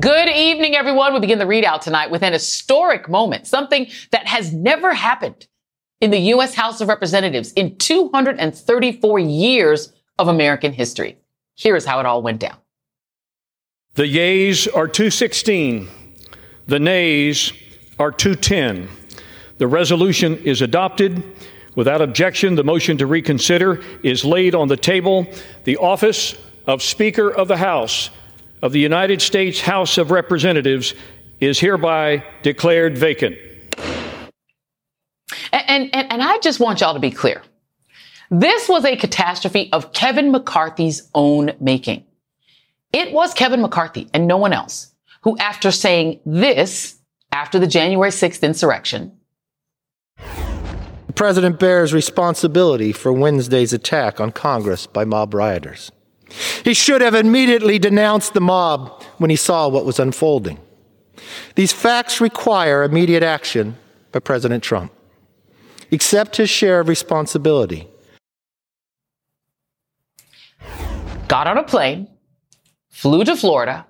Good evening, everyone. We begin the ReidOut tonight with an historic moment, something that has never happened in the U.S. House of Representatives in 234 years of American history. Here's how it all went down. The yeas are 216. The nays are 210. The resolution is adopted. Without objection, the motion to reconsider is laid on the table. The office of Speaker of the House of the United States House of Representatives is hereby declared vacant. And, and, and I just want y'all to be clear. This was a catastrophe of Kevin McCarthy's own making. It was Kevin McCarthy and no one else who, after saying this after the January 6th insurrection, the president bears responsibility for Wednesday's attack on Congress by mob rioters. He should have immediately denounced the mob when he saw what was unfolding. These facts require immediate action by President Trump. Accept his share of responsibility. Got on a plane, flew to Florida,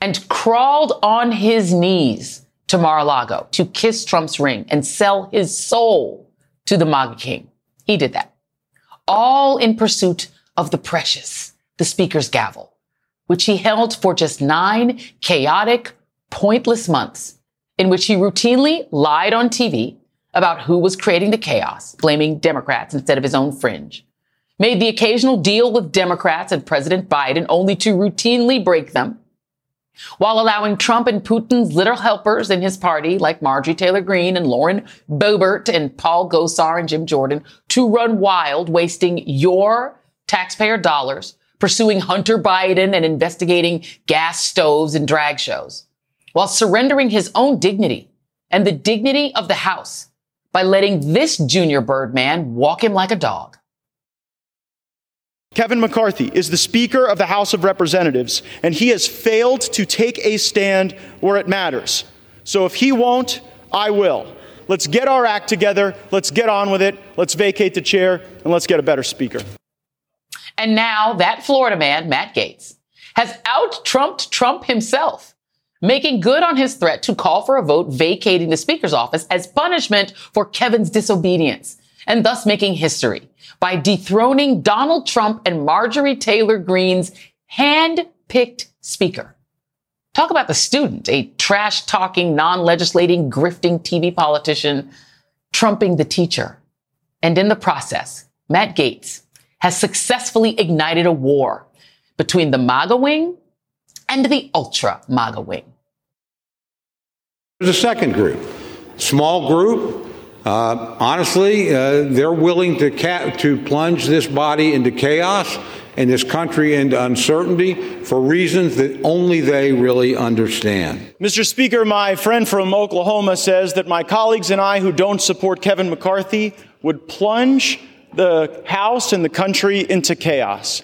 and crawled on his knees to Mar-a-Lago to kiss Trump's ring and sell his soul to the MAGA king. He did that. All in pursuit of the precious the speaker's gavel, which he held for just nine chaotic, pointless months in which he routinely lied on TV about who was creating the chaos, blaming Democrats instead of his own fringe, made the occasional deal with Democrats and President Biden only to routinely break them, while allowing Trump and Putin's little helpers in his party, like Marjorie Taylor Greene and Lauren Boebert and Paul Gosar and Jim Jordan, to run wild, wasting your taxpayer dollars pursuing Hunter Biden and investigating gas stoves and drag shows, while surrendering his own dignity and the dignity of the House by letting this junior Birdman walk him like a dog. Kevin McCarthy is the Speaker of the House of Representatives, and he has failed to take a stand where it matters. So if he won't, I will. Let's get our act together. Let's get on with it. Let's vacate the chair, and let's get a better Speaker. And now that Florida man, Matt Gaetz, has out trumped Trump himself, making good on his threat to call for a vote vacating the speaker's office as punishment for Kevin's disobedience and thus making history by dethroning Donald Trump and Marjorie Taylor Greene's hand-picked speaker. Talk about the student, a trash talking, non legislating, grifting TV politician, trumping the teacher. And in the process, Matt Gaetz has successfully ignited a war between the MAGA wing and the ultra MAGA wing. There's a second group, small group. Uh, honestly, uh, they're willing to ca- to plunge this body into chaos and this country into uncertainty for reasons that only they really understand. Mr. Speaker, my friend from Oklahoma says that my colleagues and I who don't support Kevin McCarthy would plunge the House and the country into chaos.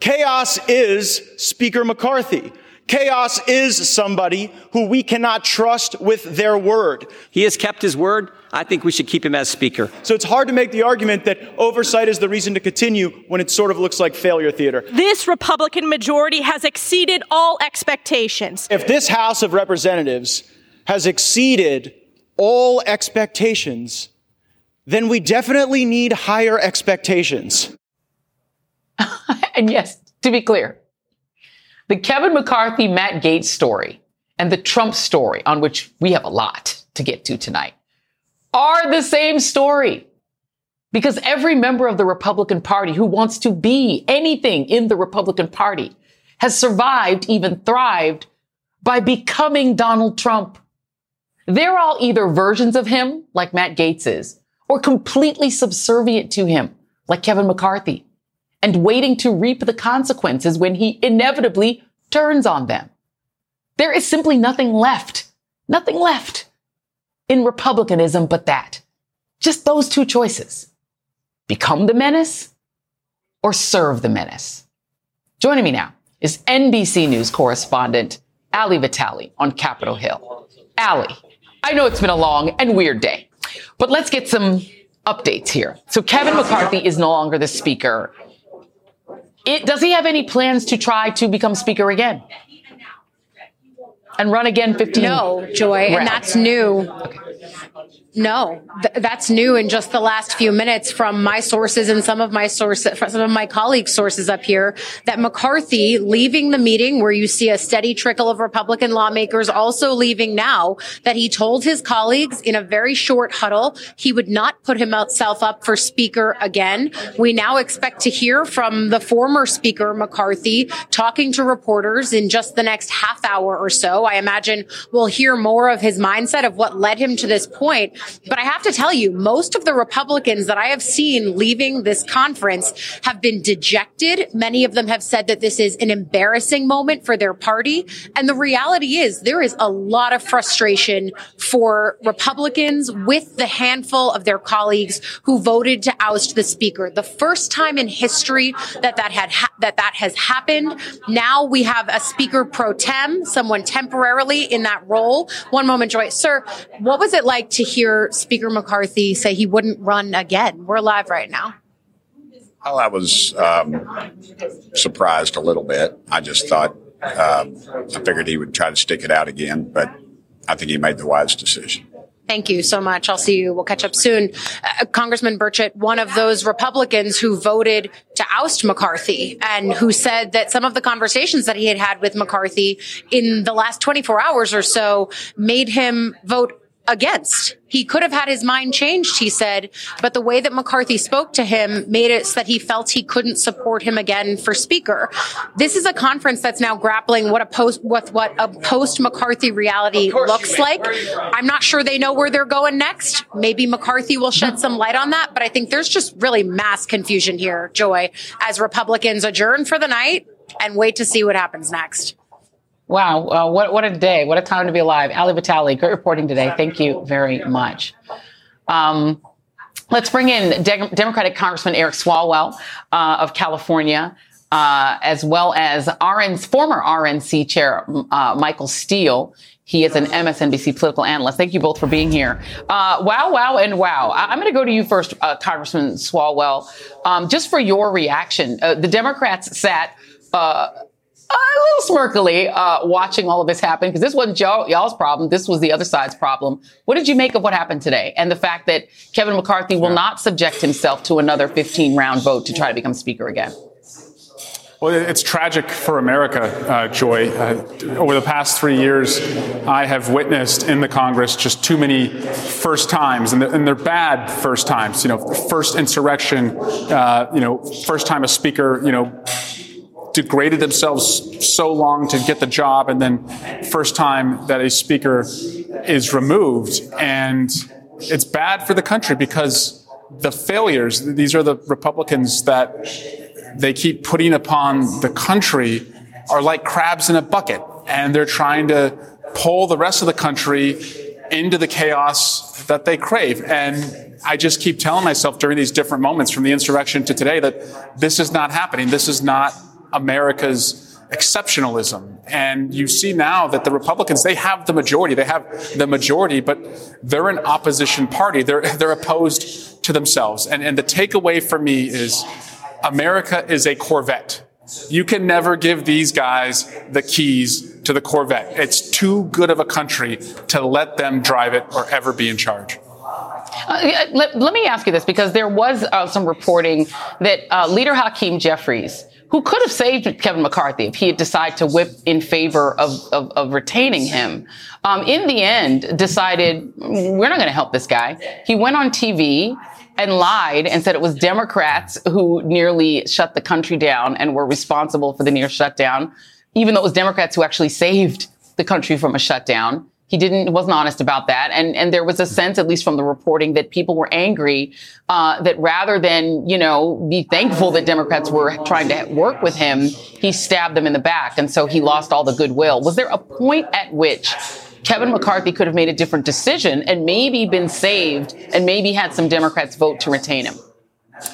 Chaos is Speaker McCarthy. Chaos is somebody who we cannot trust with their word. He has kept his word. I think we should keep him as Speaker. So it's hard to make the argument that oversight is the reason to continue when it sort of looks like failure theater. This Republican majority has exceeded all expectations. If this House of Representatives has exceeded all expectations, then we definitely need higher expectations. and yes, to be clear, the Kevin McCarthy, Matt Gaetz story and the Trump story, on which we have a lot to get to tonight, are the same story. Because every member of the Republican Party who wants to be anything in the Republican Party has survived, even thrived, by becoming Donald Trump. They're all either versions of him, like Matt Gaetz is, or completely subservient to him, like Kevin McCarthy, and waiting to reap the consequences when he inevitably turns on them. There is simply nothing left, nothing left in republicanism but that. Just those two choices. Become the menace or serve the menace. Joining me now is NBC News correspondent Ali Vitale on Capitol Hill. Ali, I know it's been a long and weird day, but let's get some updates here. So Kevin McCarthy is no longer the speaker. It, does he have any plans to try to become speaker again? And run again 15? No, Joy, and that's new. Okay. No, th- that's new in just the last few minutes from my sources and some of my sources, some of my colleagues' sources up here that McCarthy leaving the meeting where you see a steady trickle of Republican lawmakers also leaving now that he told his colleagues in a very short huddle he would not put himself up for speaker again. We now expect to hear from the former speaker McCarthy talking to reporters in just the next half hour or so. I imagine we'll hear more of his mindset of what led him to this point. But I have to tell you, most of the Republicans that I have seen leaving this conference have been dejected. Many of them have said that this is an embarrassing moment for their party. And the reality is there is a lot of frustration for Republicans with the handful of their colleagues who voted to oust the speaker. The first time in history that that had ha- that that has happened. Now we have a speaker pro tem, someone temporarily in that role. One moment, Joy. Sir, what was it like to hear Speaker McCarthy say he wouldn't run again. We're live right now. Well, I was um, surprised a little bit. I just thought, um, I figured he would try to stick it out again, but I think he made the wise decision. Thank you so much. I'll see you. We'll catch up soon. Uh, Congressman Burchett, one of those Republicans who voted to oust McCarthy and who said that some of the conversations that he had had with McCarthy in the last 24 hours or so made him vote against. He could have had his mind changed, he said, but the way that McCarthy spoke to him made it so that he felt he couldn't support him again for speaker. This is a conference that's now grappling what a post with what a post McCarthy reality looks like. I'm not sure they know where they're going next. Maybe McCarthy will shed some light on that, but I think there's just really mass confusion here, Joy, as Republicans adjourn for the night and wait to see what happens next. Wow, uh, what what a day! What a time to be alive. Ali Vitale, great reporting today. Thank you very much. Um, let's bring in De- Democratic Congressman Eric Swalwell uh, of California, uh, as well as RN's former RNC chair uh, Michael Steele. He is an MSNBC political analyst. Thank you both for being here. Uh, wow, wow, and wow. I- am going to go to you first, uh, Congressman Swalwell, um, just for your reaction. the Democrats sat a little smirkily uh, watching all of this happen because this wasn't y'all, y'all's problem. This was the other side's problem. What did you make of what happened today and the fact that Kevin McCarthy will not subject himself to another 15 round vote to try to become speaker again? Well, it's tragic for America, uh, Joy. Uh, over the past three years, I have witnessed in the Congress just too many first times, and they're, and they're bad first times. You know, first insurrection, uh, you know, first time a speaker, you know, degraded themselves so long to get the job, and then first time that a speaker is removed. And it's bad for the country because the failures, these are the Republicans that they keep putting upon the country, are like crabs in a bucket. And they're trying to pull the rest of the country into the chaos that they crave. And I just keep telling myself during these different moments from the insurrection to today that this is not happening. This is not America's exceptionalism. And you see now that the Republicans, they have the majority. They have the majority, but they're an opposition party. They're, they're opposed to themselves. And, and the takeaway for me is America is a Corvette. You can never give these guys the keys to the Corvette. It's too good of a country to let them drive it or ever be in charge. Uh, let, let, me ask you this because there was uh, some reporting that uh, leader Hakeem Jeffries who could have saved Kevin McCarthy if he had decided to whip in favor of, of, of retaining him. Um, in the end, decided we're not going to help this guy. He went on TV and lied and said it was Democrats who nearly shut the country down and were responsible for the near shutdown, even though it was Democrats who actually saved the country from a shutdown. He didn't wasn't honest about that, and and there was a sense, at least from the reporting, that people were angry uh, that rather than you know be thankful that Democrats were trying to work with him, he stabbed them in the back, and so he lost all the goodwill. Was there a point at which Kevin McCarthy could have made a different decision and maybe been saved, and maybe had some Democrats vote to retain him?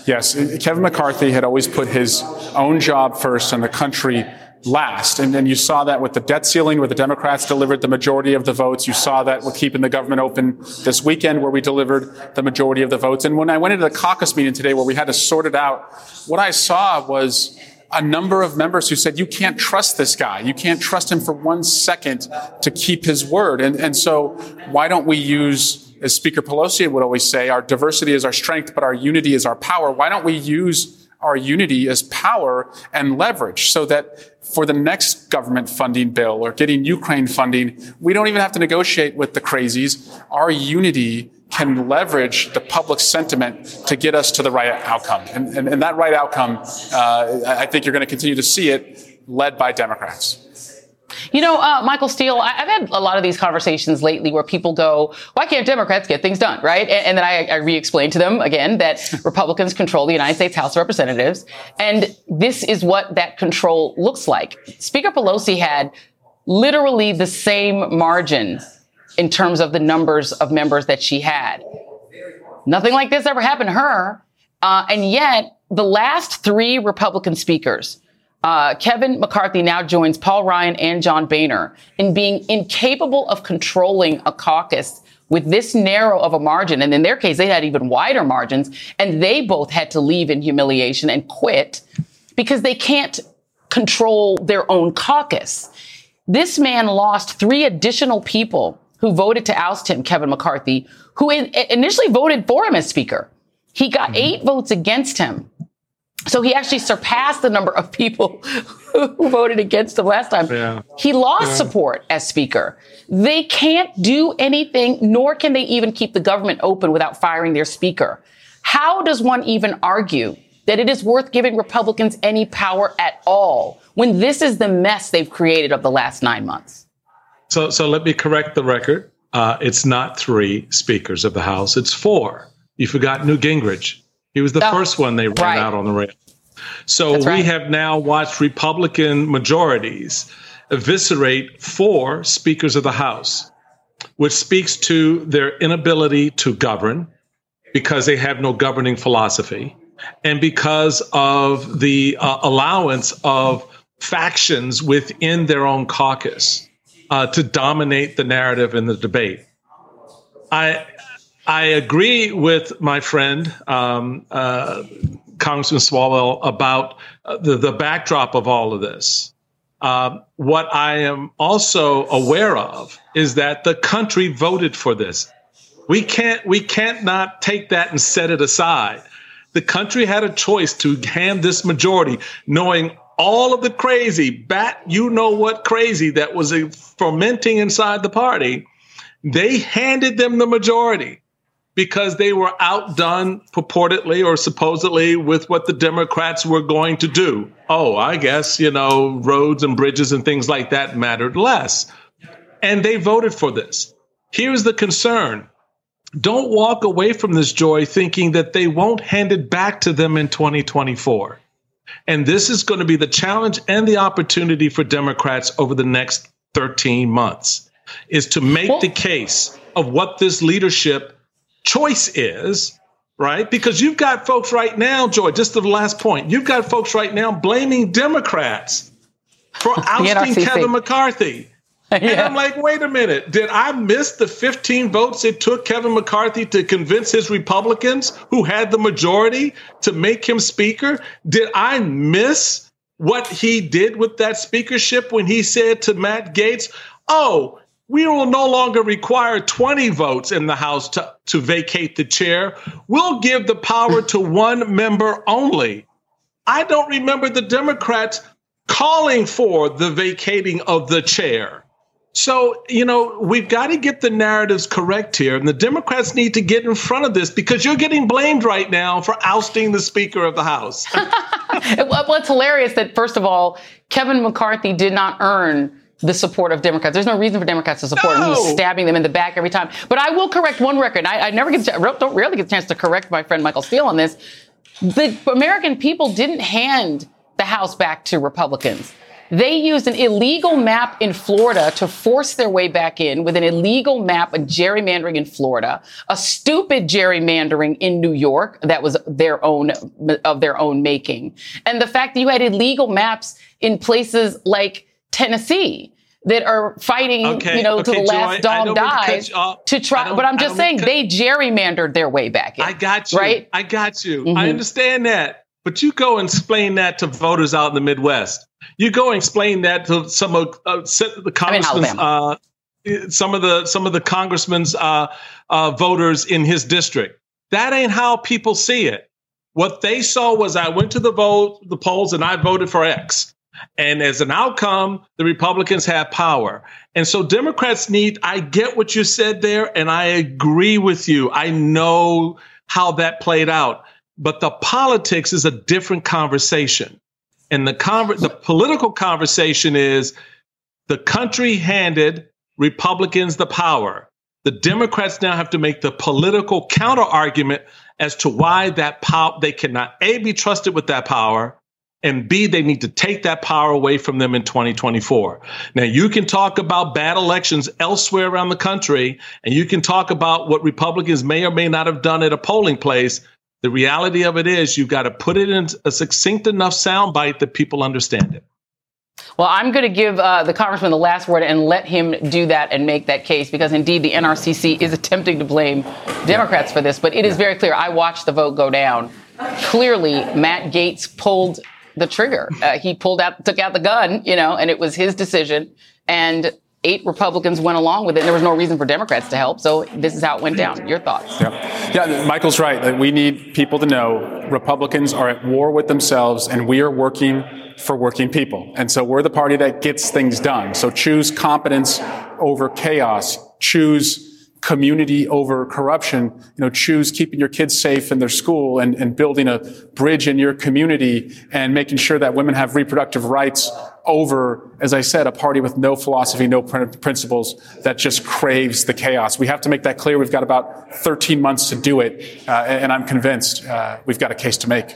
Yes, Kevin McCarthy had always put his own job first and the country last. And, and you saw that with the debt ceiling, where the Democrats delivered the majority of the votes. You saw that with keeping the government open this weekend, where we delivered the majority of the votes. And when I went into the caucus meeting today, where we had to sort it out, what I saw was a number of members who said, you can't trust this guy. You can't trust him for one second to keep his word. And, and so why don't we use, as Speaker Pelosi would always say, our diversity is our strength, but our unity is our power. Why don't we use our unity as power and leverage so that for the next government funding bill or getting Ukraine funding, we don't even have to negotiate with the crazies. Our unity can leverage the public sentiment to get us to the right outcome. And, and, and that right outcome, uh, I think you're going to continue to see it led by Democrats. You know, uh, Michael Steele, I, have had a lot of these conversations lately where people go, why can't Democrats get things done, right? And, and then I, I re-explain to them again that Republicans control the United States House of Representatives. And this is what that control looks like. Speaker Pelosi had literally the same margin in terms of the numbers of members that she had. Nothing like this ever happened to her. Uh, and yet, the last three Republican speakers, uh, Kevin McCarthy now joins Paul Ryan and John Boehner in being incapable of controlling a caucus with this narrow of a margin. And in their case, they had even wider margins, and they both had to leave in humiliation and quit because they can't control their own caucus. This man lost three additional people who voted to oust him, Kevin McCarthy, who initially voted for him as speaker. He got mm-hmm. eight votes against him. So he actually surpassed the number of people who voted against him last time. Yeah. He lost yeah. support as speaker. They can't do anything, nor can they even keep the government open without firing their speaker. How does one even argue that it is worth giving Republicans any power at all when this is the mess they've created of the last nine months? So, so let me correct the record. Uh, it's not three speakers of the House; it's four. You forgot Newt Gingrich. He was the oh, first one they ran right. out on the rail. So right. we have now watched Republican majorities eviscerate four speakers of the House, which speaks to their inability to govern because they have no governing philosophy and because of the uh, allowance of factions within their own caucus uh, to dominate the narrative and the debate. I I agree with my friend um, uh, Congressman Swalwell about uh, the the backdrop of all of this. Uh, what I am also aware of is that the country voted for this. We can't we can't not take that and set it aside. The country had a choice to hand this majority, knowing all of the crazy, bat, you know what crazy that was fermenting inside the party, they handed them the majority because they were outdone purportedly or supposedly with what the Democrats were going to do. Oh, I guess, you know, roads and bridges and things like that mattered less. And they voted for this. Here's the concern. Don't walk away from this Joy thinking that they won't hand it back to them in 2024. And this is going to be the challenge and the opportunity for Democrats over the next 13 months is to make the case of what this leadership choice is, right? Because you've got folks right now, Joy, just the last point, you've got folks right now blaming Democrats for ousting Kevin McCarthy. And. I'm like, wait a minute. Did I miss the 15 votes it took Kevin McCarthy to convince his Republicans who had the majority to make him speaker? Did I miss what he did with that speakership when he said to Matt Gaetz, oh, we will no longer require 20 votes in the House to, to vacate the chair. We'll give the power to one member only. I don't remember the Democrats calling for the vacating of the chair. So, you know, we've got to get the narratives correct here. And the Democrats need to get in front of this because you're getting blamed right now for ousting the Speaker of the House. well, it's hilarious that, first of all, Kevin McCarthy did not earn the support of Democrats. There's no reason for Democrats to support no. him. He's stabbing them in the back every time. But I will correct one record. I, I never get to, don't rarely get a chance to correct my friend Michael Steele on this. The American people didn't hand the House back to Republicans. They used an illegal map in Florida to force their way back in with an illegal map of gerrymandering in Florida, a stupid gerrymandering in New York that was their own, of their own making. And the fact that you had illegal maps in places like Tennessee that are fighting, okay, you know, okay, to the last dog dies to try. But I'm just saying they gerrymandered their way back in. I got you. Right? I got you. Mm-hmm. I understand that. But you go and explain that to voters out in the Midwest. You go and explain that to some of uh, the congressmen, uh, some of the some of the congressmen's uh, uh, voters in his district. That ain't how people see it. What they saw was I went to the vote, the polls, and I voted for X. And as an outcome, the Republicans have power. And so Democrats need, I get what you said there, and I agree with you. I know how that played out. But the politics is a different conversation. And the, conver- the political conversation is the country handed Republicans the power. The Democrats now have to make the political counter argument as to why that power they cannot a be trusted with that power and B, they need to take that power away from them in 2024. Now, you can talk about bad elections elsewhere around the country, and you can talk about what Republicans may or may not have done at a polling place. The reality of it is, you've got to put it in a succinct enough soundbite that people understand it. Well, I'm going to give uh, the congressman the last word and let him do that and make that case because indeed the NRCC is attempting to blame Democrats for this. But it is very clear. I watched the vote go down. Clearly, Matt Gaetz pulled the trigger. Uh, he pulled out, took out the gun, you know, and it was his decision. And eight Republicans went along with it. And there was no reason for Democrats to help. So this is how it went down. Your thoughts? Yeah, yeah Michael's right. We need people to know Republicans are at war with themselves, and we are working for working people. And so we're the party that gets things done. So choose competence over chaos. Choose community over corruption, you know, choose keeping your kids safe in their school and, and building a bridge in your community and making sure that women have reproductive rights over, as I said, a party with no philosophy, no principles that just craves the chaos. We have to make that clear. We've got about 13 months to do it. Uh, and I'm convinced uh, we've got a case to make.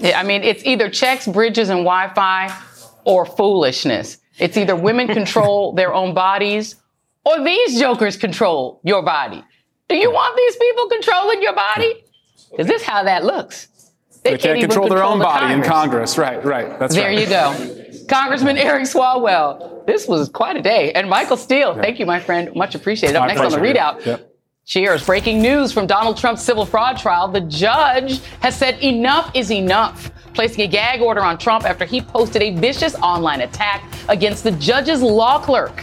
Yeah, I mean, it's either checks, bridges, and Wi Fi or foolishness. It's either women control their own bodies or these jokers control your body? Do you want these people controlling your body? Is this how that looks? They, they can't, can't control, their own the body Congress. in Congress. Right, right. That's there right. There you go. Congressman Eric Swalwell. This was quite a day. And Michael Steele, yeah. thank you, my friend. Much appreciated. Up my next pleasure. on the ReidOut. Yep. Cheers. Breaking news from Donald Trump's civil fraud trial. The judge has said enough is enough, placing a gag order on Trump after he posted a vicious online attack against the judge's law clerk.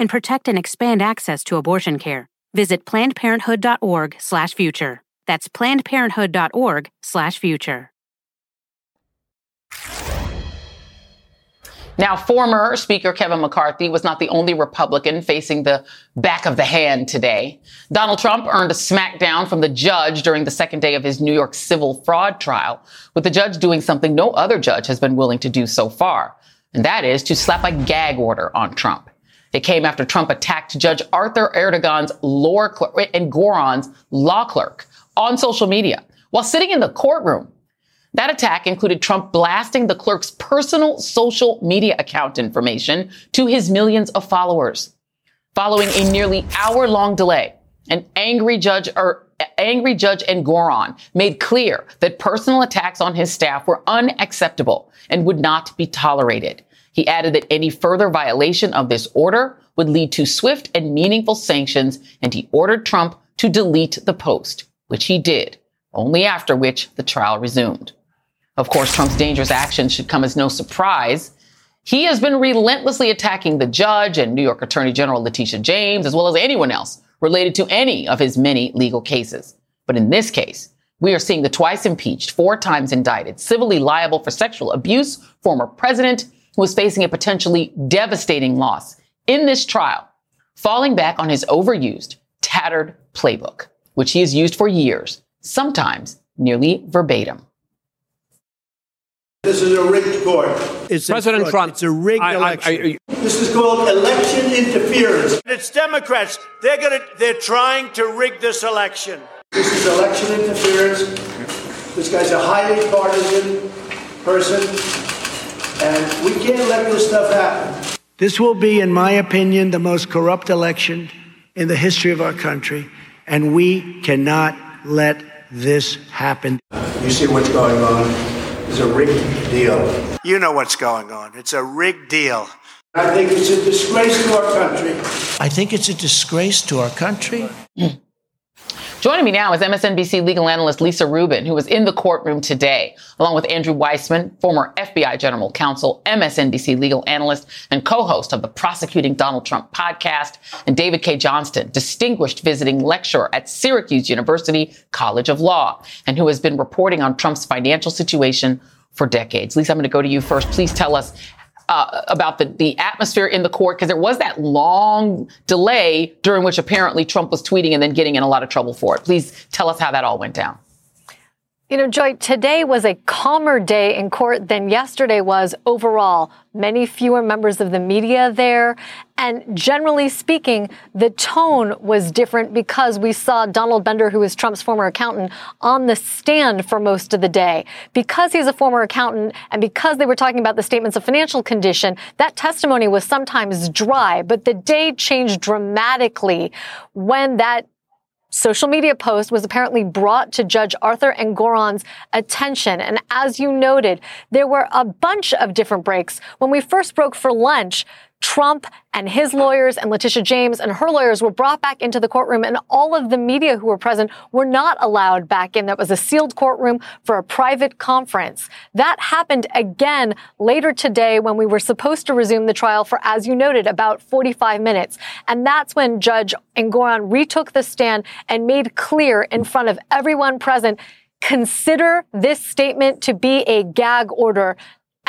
and protect and expand access to abortion care. Visit plannedparenthood.org/future. That's plannedparenthood.org/future. Now, former Speaker Kevin McCarthy was not the only Republican facing the back of the hand today. Donald Trump earned a smackdown from the judge during the second day of his New York civil fraud trial, with the judge doing something no other judge has been willing to do so far, and that is to slap a gag order on Trump. It came after Trump attacked Judge Arthur Engoron's law clerk Engoron's law clerk on social media while sitting in the courtroom. That attack included Trump blasting the clerk's personal social media account information to his millions of followers. following a nearly hour long delay. An angry judge or angry judge Engoron made clear that personal attacks on his staff were unacceptable and would not be tolerated. He added that any further violation of this order would lead to swift and meaningful sanctions, and he ordered Trump to delete the post, which he did, only after which the trial resumed. Of course, Trump's dangerous actions should come as no surprise. He has been relentlessly attacking the judge and New York Attorney General Letitia James, as well as anyone else related to any of his many legal cases. But in this case, we are seeing the twice impeached, four times indicted, civilly liable for sexual abuse former president who is facing a potentially devastating loss in this trial, falling back on his overused, tattered playbook, which he has used for years, sometimes nearly verbatim. This is a rigged court. It's President a, Trump. It's a rigged I, election. I, I, this is called election interference. It's Democrats. They're gonna. They're trying to rig this election. This is election interference. This guy's a highly partisan person, and we can't let this stuff happen. This will be, in my opinion, the most corrupt election in the history of our country, and we cannot let this happen. You see what's going on It's a rigged deal. You know what's going on. It's a rigged deal. I think it's a disgrace to our country. I think it's a disgrace to our country. Hmm. Joining me now is MSNBC legal analyst Lisa Rubin, who was in the courtroom today, along with Andrew Weissmann, former FBI general counsel, MSNBC legal analyst, and co-host of the Prosecuting Donald Trump podcast, and David Cay Johnston, distinguished visiting lecturer at Syracuse University College of Law, and who has been reporting on Trump's financial situation for decades. Lisa, I'm going to go to you first. Please tell us uh, about the, the atmosphere in the court because there was that long delay during which apparently Trump was tweeting and then getting in a lot of trouble for it. Please tell us how that all went down. You know, Joy, today was a calmer day in court than yesterday was overall. Many fewer members of the media there. And generally speaking, the tone was different because we saw Donald Bender, who is Trump's former accountant, on the stand for most of the day. Because he's a former accountant and because they were talking about the statements of financial condition, that testimony was sometimes dry. But the day changed dramatically when that social media post was apparently brought to Judge Arthur Engoron's attention. And as you noted, there were a bunch of different breaks. When we first broke for lunch, Trump and his lawyers and Letitia James and her lawyers were brought back into the courtroom and all of the media who were present were not allowed back in. That was a sealed courtroom for a private conference. That happened again later today when we were supposed to resume the trial for, as you noted, about 45 minutes. And that's when Judge Engoron retook the stand and made clear in front of everyone present consider this statement to be a gag order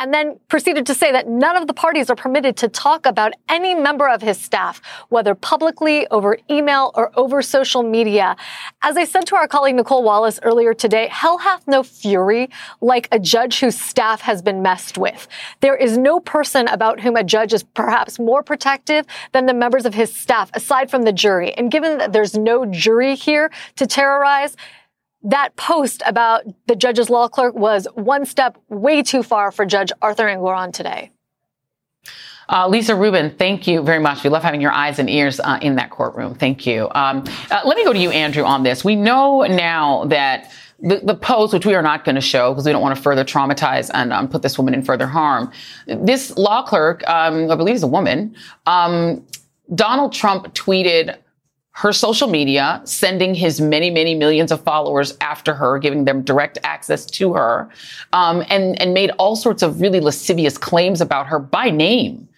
and then proceeded to say that none of the parties are permitted to talk about any member of his staff, whether publicly, over email, or over social media. As I said to our colleague Nicolle Wallace earlier today, hell hath no fury like a judge whose staff has been messed with. There is no person about whom a judge is perhaps more protective than the members of his staff, aside from the jury. And given that there's no jury here to terrorize, that post about the judge's law clerk was one step way too far for Judge Arthur Engoron today. Uh, Lisa Rubin, thank you very much. We love having your eyes and ears uh, in that courtroom. Thank you. Um, uh, let me go to you, Andrew, on this. We know now that the, the post, which we are not going to show because we don't want to further traumatize and um, put this woman in further harm. This law clerk, um, I believe is a woman, um, Donald Trump tweeted her social media, sending his many, many millions of followers after her, giving them direct access to her, um, and and made all sorts of really lascivious claims about her by name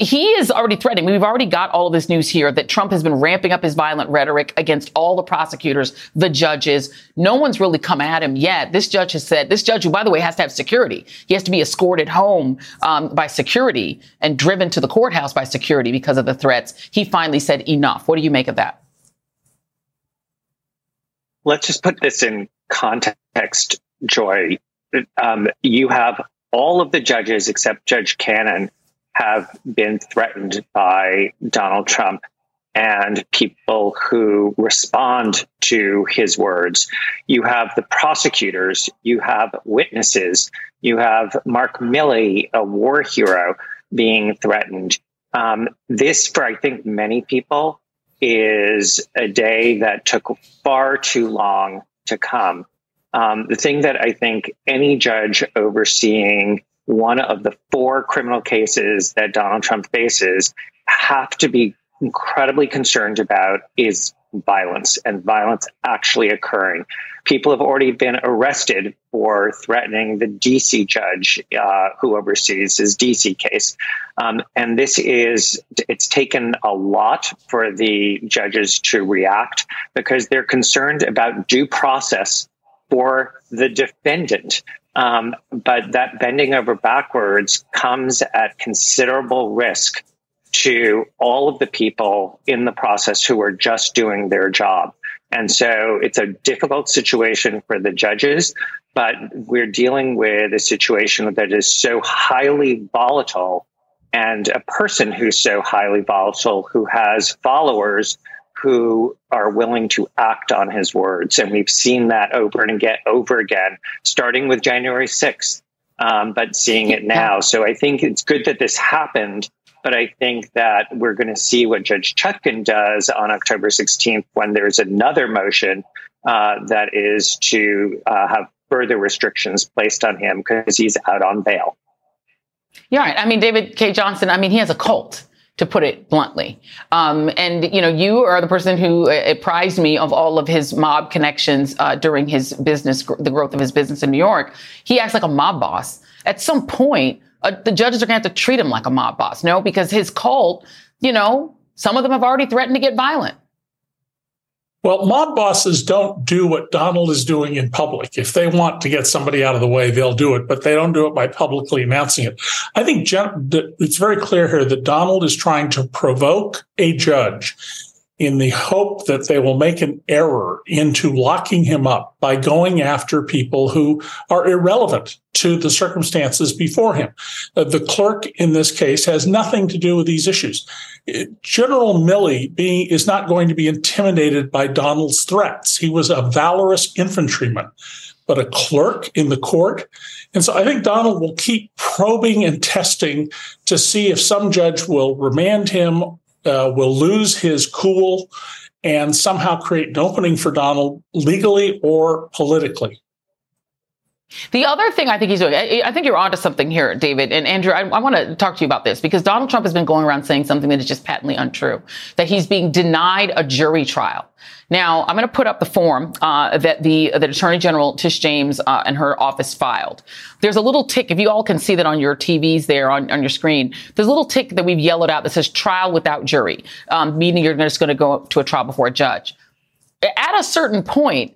he is already threatening. We've already got all this news here that Trump has been ramping up his violent rhetoric against all the prosecutors, the judges. No one's really come at him yet. This judge has said, this judge, who, by the way, has to have security. He has to be escorted home um, by security and driven to the courthouse by security because of the threats. He finally said, enough. What do you make of that? Let's just put this in context, Joy. Um, you have all of the judges except Judge Cannon have been threatened by Donald Trump and people who respond to his words. You have the prosecutors, you have witnesses, you have Mark Milley, a war hero, being threatened. Um, this, for I think many people, is a day that took far too long to come. Um, the thing that I think any judge overseeing one of the four criminal cases that Donald Trump faces have to be incredibly concerned about is violence and violence actually occurring. People have already been arrested for threatening the DC judge uh, who oversees his DC case. Um, and this is, it's taken a lot for the judges to react because they're concerned about due process for the defendant. Um, but that bending over backwards comes at considerable risk to all of the people in the process who are just doing their job. And so it's a difficult situation for the judges, but we're dealing with a situation that is so highly volatile and a person who's so highly volatile who has followers who are willing to act on his words. And we've seen that over and again, over again, starting with January 6th, um, but seeing it now. So I think it's good that this happened. But I think that we're going to see what Judge Chutkan does on October 16th when there's another motion uh, that is to uh, have further restrictions placed on him because he's out on bail. Right. I mean, David Cay Johnston, I mean, he has a cult to put it bluntly. Um, and you know, you are the person who uh, apprised me of all of his mob connections uh, during his business, the growth of his business in New York. He acts like a mob boss. At some point, uh, the judges are going to have to treat him like a mob boss, no? Because his cult, you know, some of them have already threatened to get violent. Well, mob bosses don't do what Donald is doing in public. If they want to get somebody out of the way, they'll do it, but they don't do it by publicly announcing it. I think it's very clear here that Donald is trying to provoke a judge in the hope that they will make an error into locking him up by going after people who are irrelevant to the circumstances before him. Uh, the clerk in this case has nothing to do with these issues. General Milley being, is not going to be intimidated by Donald's threats. He was a valorous infantryman, but a clerk in the court. And so I think Donald will keep probing and testing to see if some judge will remand him uh, will lose his cool and somehow create an opening for Donald legally or politically. The other thing I think he's doing, I, I think you're onto something here, David. And Andrew, I, I want to talk to you about this because Donald Trump has been going around saying something that is just patently untrue, that he's being denied a jury trial. Now, I'm going to put up the form uh, that the that Attorney General Tish James uh, and her office filed. There's a little tick, if you all can see that on your TVs there on, on your screen, there's a little tick that we've yellowed out that says trial without jury, um, meaning you're just going to go to a trial before a judge. At a certain point,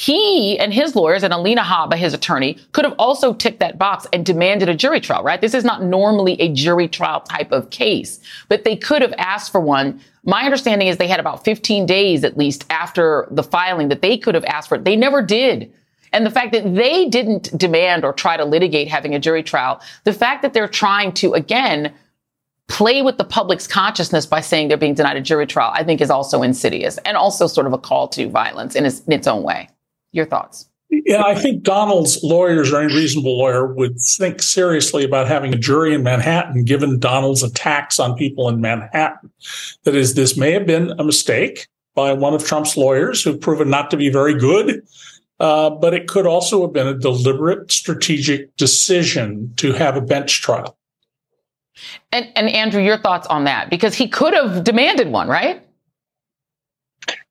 he and his lawyers and Alina Habba, his attorney, could have also ticked that box and demanded a jury trial, right? This is not normally a jury trial type of case, but they could have asked for one. My understanding is they had about 15 days at least after the filing that they could have asked for it. They never did. And the fact that they didn't demand or try to litigate having a jury trial, the fact that they're trying to, again, play with the public's consciousness by saying they're being denied a jury trial, I think is also insidious and also sort of a call to violence in its, in its own way. Your thoughts? Yeah, I think Donald's lawyers or any reasonable lawyer would think seriously about having a jury in Manhattan, given Donald's attacks on people in Manhattan. That is, this may have been a mistake by one of Trump's lawyers who've proven not to be very good, uh, but it could also have been a deliberate strategic decision to have a bench trial. And, and Andrew, your thoughts on that? Because he could have demanded one, right?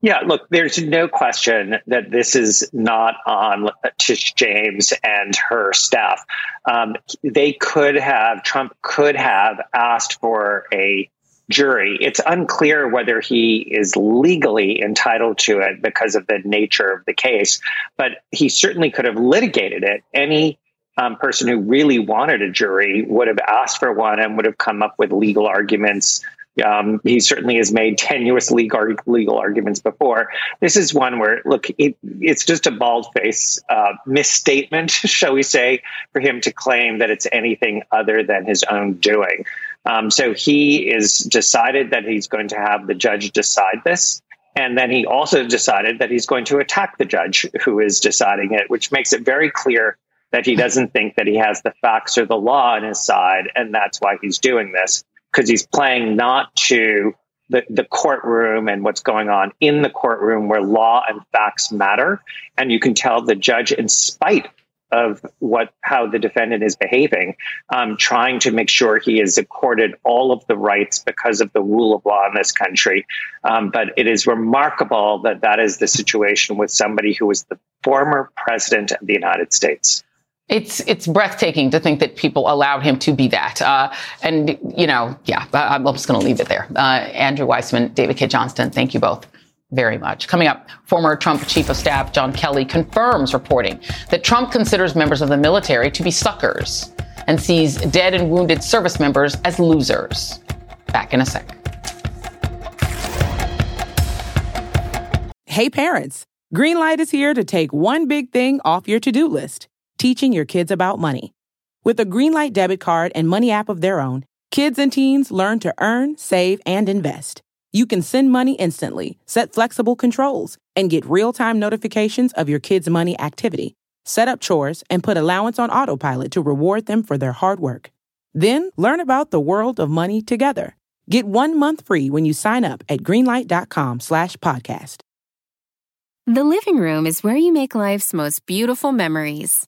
Yeah, look, there's no question that this is not on Tish James and her staff. Um, they could have, Trump could have asked for a jury. It's unclear whether he is legally entitled to it because of the nature of the case, but he certainly could have litigated it. Any um, person who really wanted a jury would have asked for one and would have come up with legal arguments um, he certainly has made tenuous legal, legal arguments before. This is one where, look, it, it's just a bald face uh, misstatement, shall we say, for him to claim that it's anything other than his own doing. Um, so he is decided that he's going to have the judge decide this. And then he also decided that he's going to attack the judge who is deciding it, which makes it very clear that he doesn't think that he has the facts or the law on his side. And that's why he's doing this. Because he's playing not to the, the courtroom and what's going on in the courtroom where law and facts matter. And you can tell the judge, in spite of what how the defendant is behaving, um, trying to make sure he is accorded all of the rights because of the rule of law in this country. Um, but it is remarkable that that is the situation with somebody who was the former president of the United States. It's it's breathtaking to think that people allowed him to be that. Uh, and you know, yeah, I'm just going to leave it there. Uh, Andrew Weissmann, David Cay Johnston, thank you both very much. Coming up, former Trump chief of staff John Kelly confirms reporting that Trump considers members of the military to be suckers and sees dead and wounded service members as losers. Back in a sec. Hey parents, Greenlight is here to take one big thing off your to-do list teaching your kids about money. With a Greenlight debit card and money app of their own, kids and teens learn to earn, save, and invest. You can send money instantly, set flexible controls, and get real time notifications of your kids' money activity. Set up chores and put allowance on autopilot to reward them for their hard work. Then learn about the world of money together. Get one month free when you sign up at greenlight.com slash podcast. The living room is where you make life's most beautiful memories.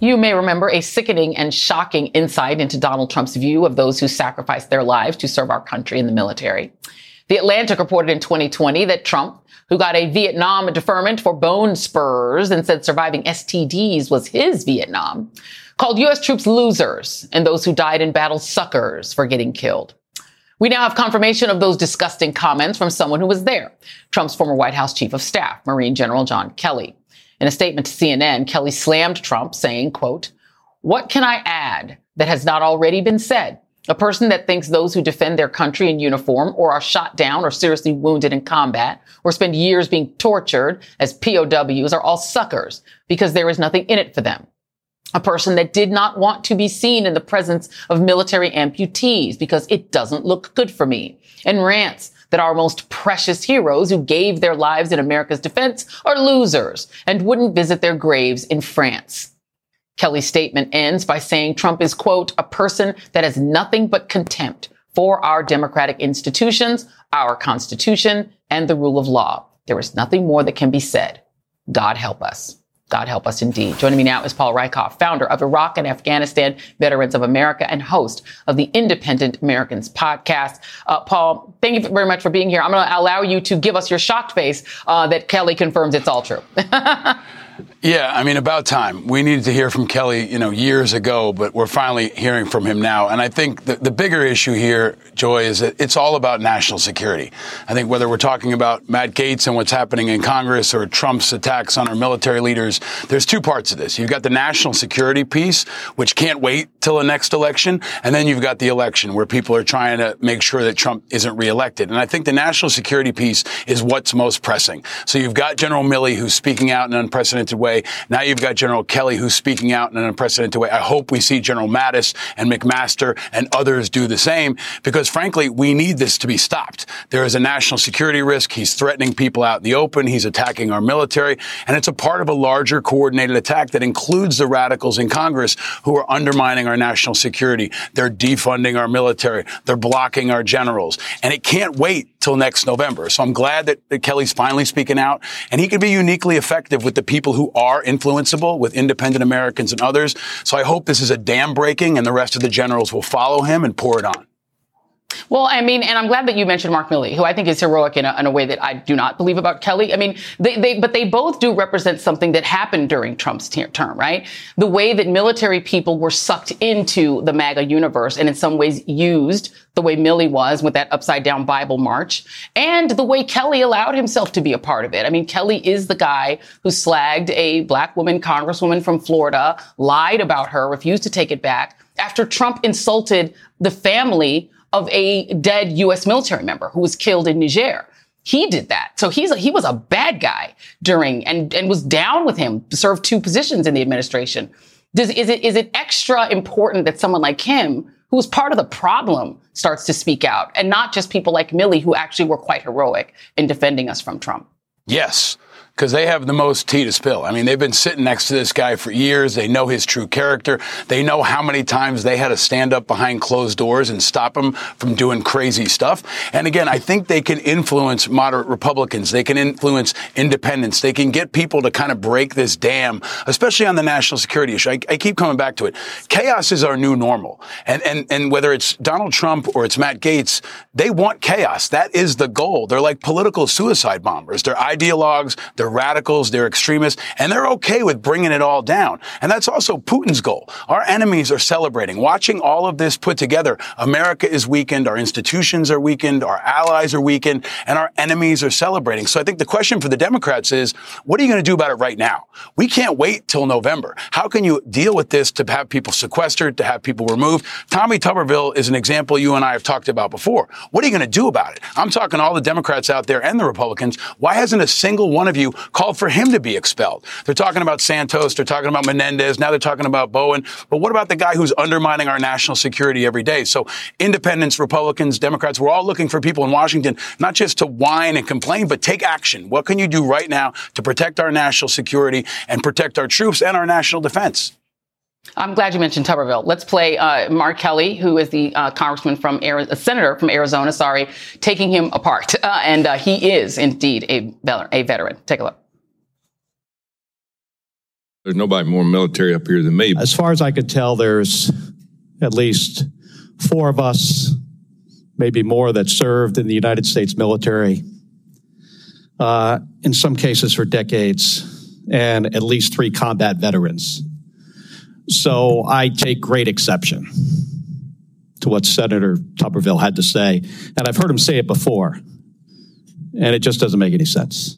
You may remember a sickening and shocking insight into Donald Trump's view of those who sacrificed their lives to serve our country in the military. The Atlantic reported in 2020 that Trump, who got a Vietnam deferment for bone spurs and said surviving STDs was his Vietnam, called U.S. troops losers and those who died in battle suckers for getting killed. We now have confirmation of those disgusting comments from someone who was there, Trump's former White House chief of staff, Marine General John Kelly. In a statement to CNN, Kelly slammed Trump, saying, quote, what can I add that has not already been said? A person that thinks those who defend their country in uniform or are shot down or seriously wounded in combat or spend years being tortured as POWs are all suckers because there is nothing in it for them. A person that did not want to be seen in the presence of military amputees because it doesn't look good for me and rants that our most precious heroes who gave their lives in America's defense are losers and wouldn't visit their graves in France. Kelly's statement ends by saying Trump is, quote, a person that has nothing but contempt for our democratic institutions, our constitution, and the rule of law. There is nothing more that can be said. God help us. God help us indeed. Joining me now is Paul Rieckhoff, founder of Iraq and Afghanistan Veterans of America and host of the Independent Americans podcast. Uh, Paul, thank you very much for being here. I'm going to allow you to give us your shocked face uh, that Kelly confirms it's all true. Yeah, I mean, about time. We needed to hear from Kelly, you know, years ago, but we're finally hearing from him now. And I think the, the bigger issue here, Joy, is that it's all about national security. I think whether we're talking about Matt Gaetz and what's happening in Congress or Trump's attacks on our military leaders, there's two parts of this. You've got the national security piece, which can't wait till the next election. And then you've got the election where people are trying to make sure that Trump isn't reelected. And I think the national security piece is what's most pressing. So you've got General Milley who's speaking out in an unprecedented way. Now you've got General Kelly who's speaking out in an unprecedented way. I hope we see General Mattis and McMaster and others do the same because frankly, we need this to be stopped. There is a national security risk. He's threatening people out in the open. He's attacking our military and it's a part of a larger coordinated attack that includes the radicals in Congress who are undermining our national security. They're defunding our military. They're blocking our generals and it can't wait till next November. So I'm glad that, that Kelly's finally speaking out and he can be uniquely effective with the people who are influenceable with independent Americans and others. So I hope this is a dam breaking and the rest of the generals will follow him and pour it on. Well, I mean, and I'm glad that you mentioned Mark Milley, who I think is heroic in a, in a way that I do not believe about Kelly. I mean, they, they, but they both do represent something that happened during Trump's ter- term, right? The way that military people were sucked into the MAGA universe and in some ways used the way Milley was with that upside down Bible march and the way Kelly allowed himself to be a part of it. I mean, Kelly is the guy who slagged a black woman congresswoman from Florida, lied about her, refused to take it back after Trump insulted the family of a dead U.S. military member who was killed in Niger. He did that. So he's a, he was a bad guy during and, and was down with him, served two positions in the administration. Does, is it, is it extra important that someone like him, who was part of the problem, starts to speak out and not just people like Milley who actually were quite heroic in defending us from Trump? Yes because they have the most tea to spill. I mean, they've been sitting next to this guy for years. They know his true character. They know how many times they had to stand up behind closed doors and stop him from doing crazy stuff. And again, I think they can influence moderate Republicans. They can influence independents. They can get people to kind of break this dam, especially on the national security issue. I, I keep coming back to it. Chaos is our new normal. And, and, and whether it's Donald Trump or it's Matt Gaetz, they want chaos. That is the goal. They're like political suicide bombers. They're ideologues. They're they're radicals, they're extremists, and they're okay with bringing it all down. And that's also Putin's goal. Our enemies are celebrating. Watching all of this put together, America is weakened, our institutions are weakened, our allies are weakened, and our enemies are celebrating. So I think the question for the Democrats is, what are you going to do about it right now? We can't wait till November. How can you deal with this to have people sequestered, to have people removed? Tommy Tuberville is an example you and I have talked about before. What are you going to do about it? I'm talking to all the Democrats out there and the Republicans. Why hasn't a single one of you called for him to be expelled. They're talking about Santos. They're talking about Menendez. Now they're talking about Bowman. But what about the guy who's undermining our national security every day? So independents, Republicans, Democrats, we're all looking for people in Washington, not just to whine and complain, but take action. What can you do right now to protect our national security and protect our troops and our national defense? I'm glad you mentioned Tuberville. Let's play uh, Mark Kelly, who is the uh, congressman from Arizona, senator from Arizona. Sorry, taking him apart, uh, and uh, he is indeed a, a veteran. Take a look. There's nobody more military up here than me. As far as I could tell, there's at least four of us, maybe more, that served in the United States military. Uh, in some cases for decades, and at least three combat veterans. So I take great exception to what Senator Tuberville had to say. And I've heard him say it before, and it just doesn't make any sense.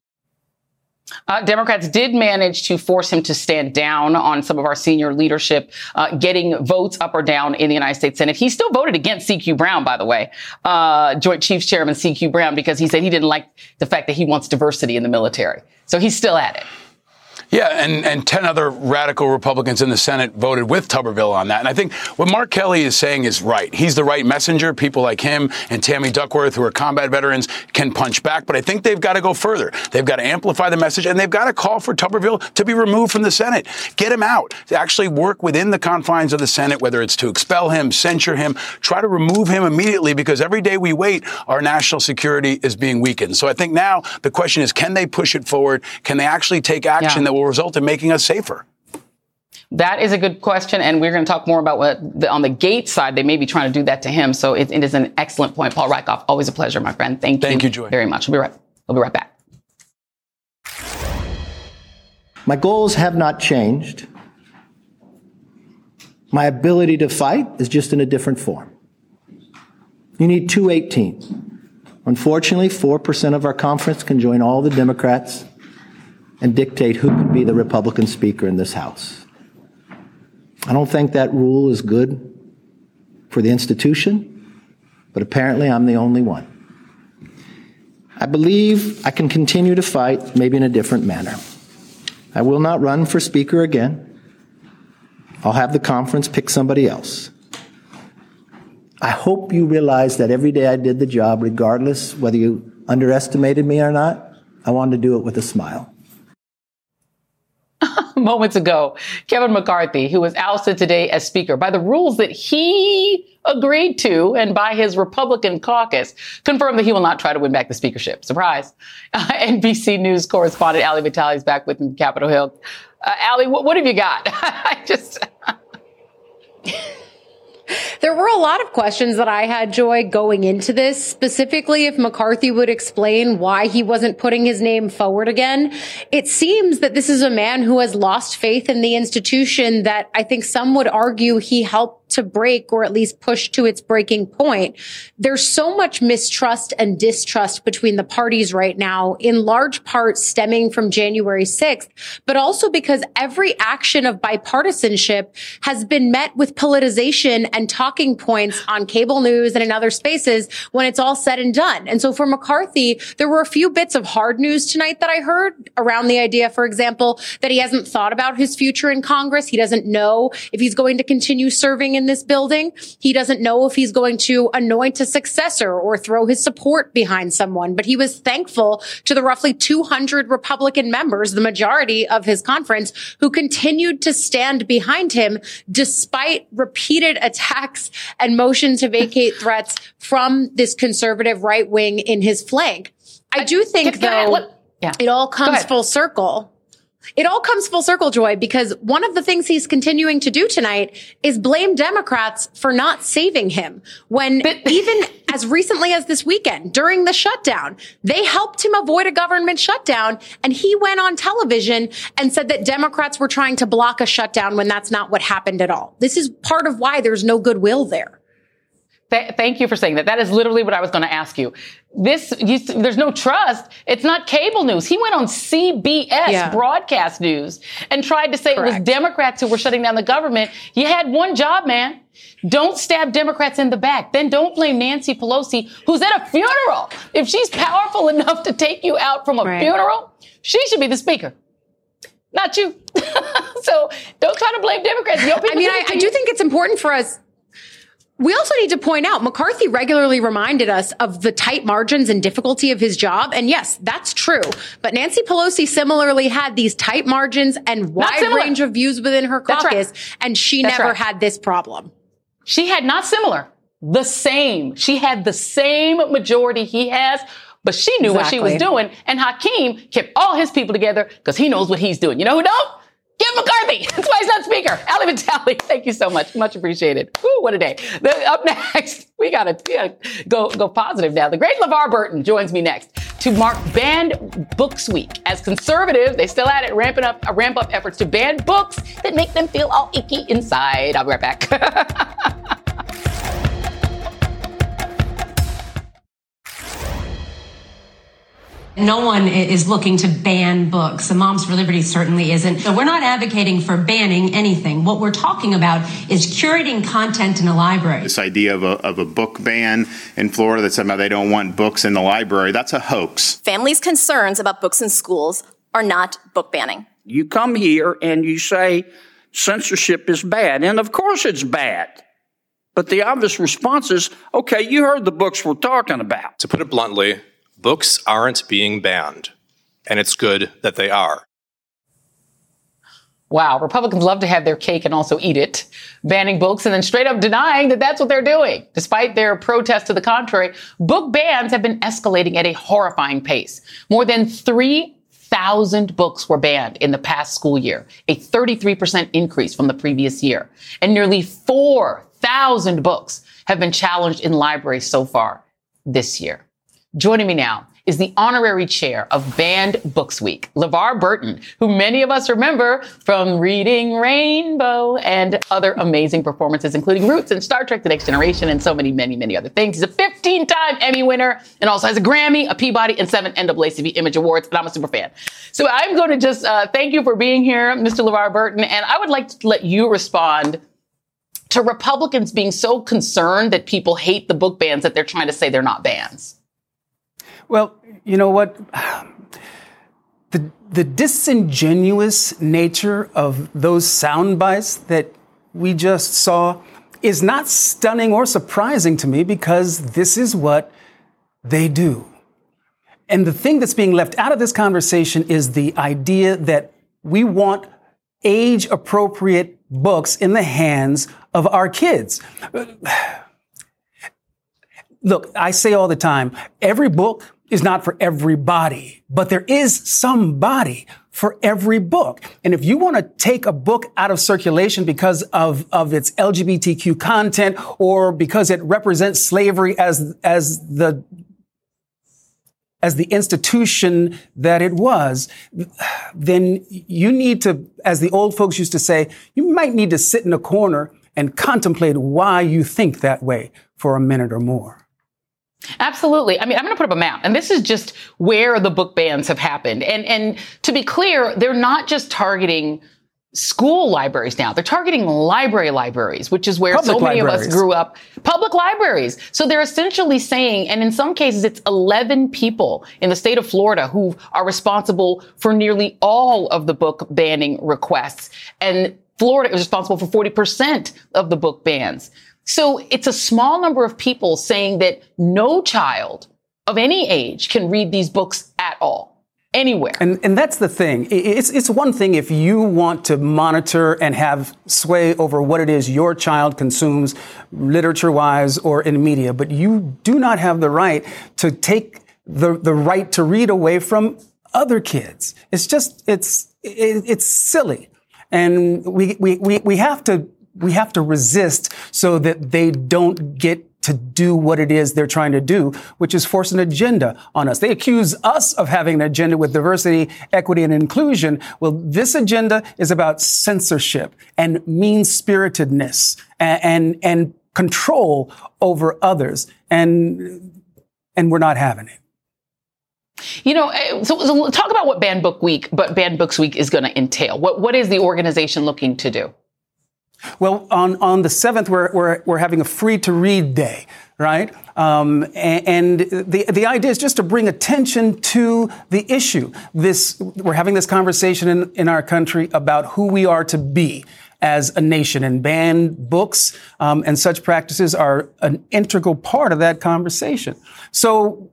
Uh, Democrats did manage to force him to stand down on some of our senior leadership, uh, getting votes up or down in the United States Senate. He still voted against CQ Brown, by the way, uh, Joint Chiefs Chairman CQ Brown, because he said he didn't like the fact that he wants diversity in the military. So he's still at it. Yeah, and, and 10 other radical Republicans in the Senate voted with Tuberville on that. And I think what Mark Kelly is saying is right. He's the right messenger. People like him and Tammy Duckworth, who are combat veterans, can punch back. But I think they've got to go further. They've got to amplify the message, and they've got to call for Tuberville to be removed from the Senate. Get him out. To actually work within the confines of the Senate, whether it's to expel him, censure him, try to remove him immediately, because every day we wait, our national security is being weakened. So I think now the question is, can they push it forward? Can they actually take action yeah. that will will result in making us safer? That is a good question, and we're going to talk more about what the, on the gate side they may be trying to do that to him. So it, it is an excellent point, Paul Rieckhoff. Always a pleasure, my friend. Thank, Thank you, you Joy. very much. We'll be right. We'll be right back. My goals have not changed. My ability to fight is just in a different form. You need 218. Unfortunately, 4% of our conference can join all the Democrats and dictate who can be the Republican Speaker in this House. I don't think that rule is good for the institution, but apparently I'm the only one. I believe I can continue to fight, maybe in a different manner. I will not run for Speaker again. I'll have the conference pick somebody else. I hope you realize that every day I did the job, regardless whether you underestimated me or not, I wanted to do it with a smile. moments ago, Kevin McCarthy, who was ousted today as Speaker by the rules that he agreed to and by his Republican caucus, confirmed that he will not try to win back the speakership. Surprise. Uh, NBC News correspondent Ali Vitale is back with me Capitol Hill. Uh, Ali, what, what have you got? I just. There were a lot of questions that I had, Joy, going into this, specifically if McCarthy would explain why he wasn't putting his name forward again. It seems that this is a man who has lost faith in the institution that I think some would argue he helped to break or at least push to its breaking point. There's so much mistrust and distrust between the parties right now, in large part stemming from January 6th, but also because every action of bipartisanship has been met with politicization and talking points on cable news and in other spaces when it's all said and done. And so for McCarthy, there were a few bits of hard news tonight that I heard around the idea, for example, that he hasn't thought about his future in Congress. He doesn't know if he's going to continue serving in this building. He doesn't know if he's going to anoint a successor or throw his support behind someone. But he was thankful to the roughly 200 Republican members, the majority of his conference, who continued to stand behind him despite repeated attacks and motion to vacate threats from this conservative right wing in his flank. I do think, though, yeah. it all comes full circle it all comes full circle, Joy, because one of the things he's continuing to do tonight is blame Democrats for not saving him. When even as recently as this weekend, during the shutdown, they helped him avoid a government shutdown. And he went on television and said that Democrats were trying to block a shutdown when that's not what happened at all. This is part of why there's no goodwill there. Th- thank you for saying that. That is literally what I was going to ask you. This, you, there's no trust. It's not cable news. He went on CBS Yeah. broadcast news and tried to say it was Democrats who were shutting down the government. You had one job, man. Don't stab Democrats in the back. Then don't blame Nancy Pelosi, who's at a funeral. If she's powerful enough to take you out from a funeral, she should be the speaker. Not you. so don't try to blame Democrats. Your people I mean, I, I do think it's important for us. We also need to point out McCarthy regularly reminded us of the tight margins and difficulty of his job. And yes, that's true. But Nancy Pelosi similarly had these tight margins and wide range of views within her That's right. caucus. And she That's never right. had this problem. She had not similar, the same. She had the same majority he has, but she knew what she was doing. And Hakeem kept all his people together because he knows what he's doing. You know who don't? Kevin McCarthy. That's why he's not speaker. Ali Vitale, thank you so much. Much appreciated. Woo, what a day. The, up next, we gotta, we go, go positive now. The great LeVar Burton joins me next to mark Banned Books Week. As conservative, they still at it, ramping up, uh, ramp up efforts to ban books that make them feel all icky inside. I'll be right back. No one is looking to ban books. The Moms for Liberty certainly isn't. So we're not advocating for banning anything. What we're talking about is curating content in a library. This idea of a, of a book ban in Florida that somehow they don't want books in the library, that's a hoax. Families' concerns about books in schools are not book banning. You come here and you say censorship is bad, and of course it's bad. But the obvious response is, okay, you heard the books we're talking about. To put it bluntly, books aren't being banned, and it's good that they are. Wow, Republicans love to have their cake and also eat it, banning books and then straight up denying that that's what they're doing. Despite their protests to the contrary, book bans have been escalating at a horrifying pace. More than 3,000 books were banned in the past school year, a 33% increase from the previous year. And nearly 4,000 books have been challenged in libraries so far this year. Joining me now is the honorary chair of Banned Books Week, LeVar Burton, who many of us remember from Reading Rainbow and other amazing performances, including Roots and Star Trek The Next Generation and so many, many, many other things. He's a 15 time Emmy winner and also has a Grammy, a Peabody, and seven NAACP Image Awards, and I'm a super fan. So I'm going to just uh, thank you for being here, Mr. LeVar Burton, and I would like to let you respond to Republicans being so concerned that people hate the book bans that they're trying to say they're not bans. Well, you know what? The, the disingenuous nature of those sound bites that we just saw is not stunning or surprising to me because this is what they do. And the thing that's being left out of this conversation is the idea that we want age appropriate books in the hands of our kids. Look, I say all the time, every book is not for everybody, but there is somebody for every book. And if you want to take a book out of circulation because of, of its LGBTQ content or because it represents slavery as, as the as the institution that it was, then you need to, as the old folks used to say, you might need to sit in a corner and contemplate why you think that way for a minute or more. Absolutely. I mean, I'm going to put up a map, and this is just where the book bans have happened. And and to be clear, they're not just targeting school libraries now. They're targeting library libraries, which is where Public so many libraries. of us grew up. Public libraries. So they're essentially saying, and in some cases, it's 11 people in the state of Florida who are responsible for nearly all of the book banning requests. And Florida is responsible for 40% of the book bans. So it's a small number of people saying that no child of any age can read these books at all anywhere. And, and that's the thing. It's, it's one thing if you want to monitor and have sway over what it is your child consumes literature wise or in media, but you do not have the right to take the, the right to read away from other kids. It's just, it's, it, it's silly. And we, we, we, we have to, we have to resist so that they don't get to do what it is they're trying to do, which is force an agenda on us. They accuse us of having an agenda with diversity, equity, and inclusion. Well, this agenda is about censorship and mean spiritedness and, and, and control over others. And, and we're not having it. You know, eh, so, so talk about what Banned Book Week, but Banned Books Week is going to entail. What what is the organization looking to do? Well, on, on the 7th, we're, we're, we're having a free to read day, right? Um, and, and the, the idea is just to bring attention to the issue. This, we're having this conversation in, in our country about who we are to be as a nation and banned books um, and such practices are an integral part of that conversation. So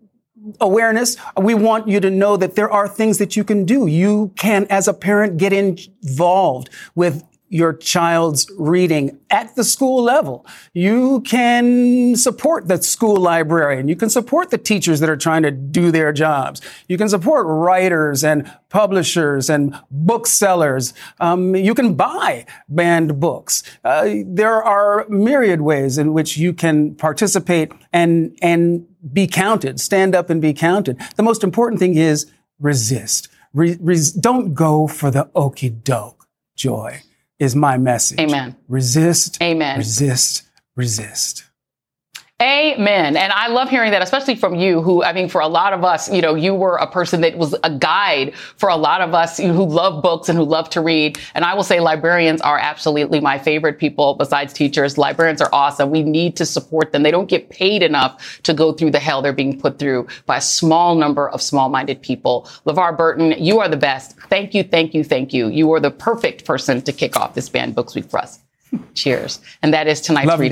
awareness. We want you to know that there are things that you can do. You can, as a parent, get involved with your child's reading at the school level. You can support the school librarian. You can support the teachers that are trying to do their jobs. You can support writers and publishers and booksellers. Um, you can buy banned books. Uh, there are myriad ways in which you can participate and and be counted. Stand up and be counted. The most important thing is resist. Re- res- don't go for the okey doke joy is my message. Amen. Resist. Amen. Resist. Resist. Amen. And I love hearing that, especially from you, who, I mean, for a lot of us, you know, you were a person that was a guide for a lot of us who love books and who love to read. And I will say librarians are absolutely my favorite people besides teachers. Librarians are awesome. We need to support them. They don't get paid enough to go through the hell they're being put through by a small number of small minded people. LeVar Burton, you are the best. Thank you. Thank you. Thank you. You are the perfect person to kick off this banned books week for us. Cheers. And that is tonight's Love you.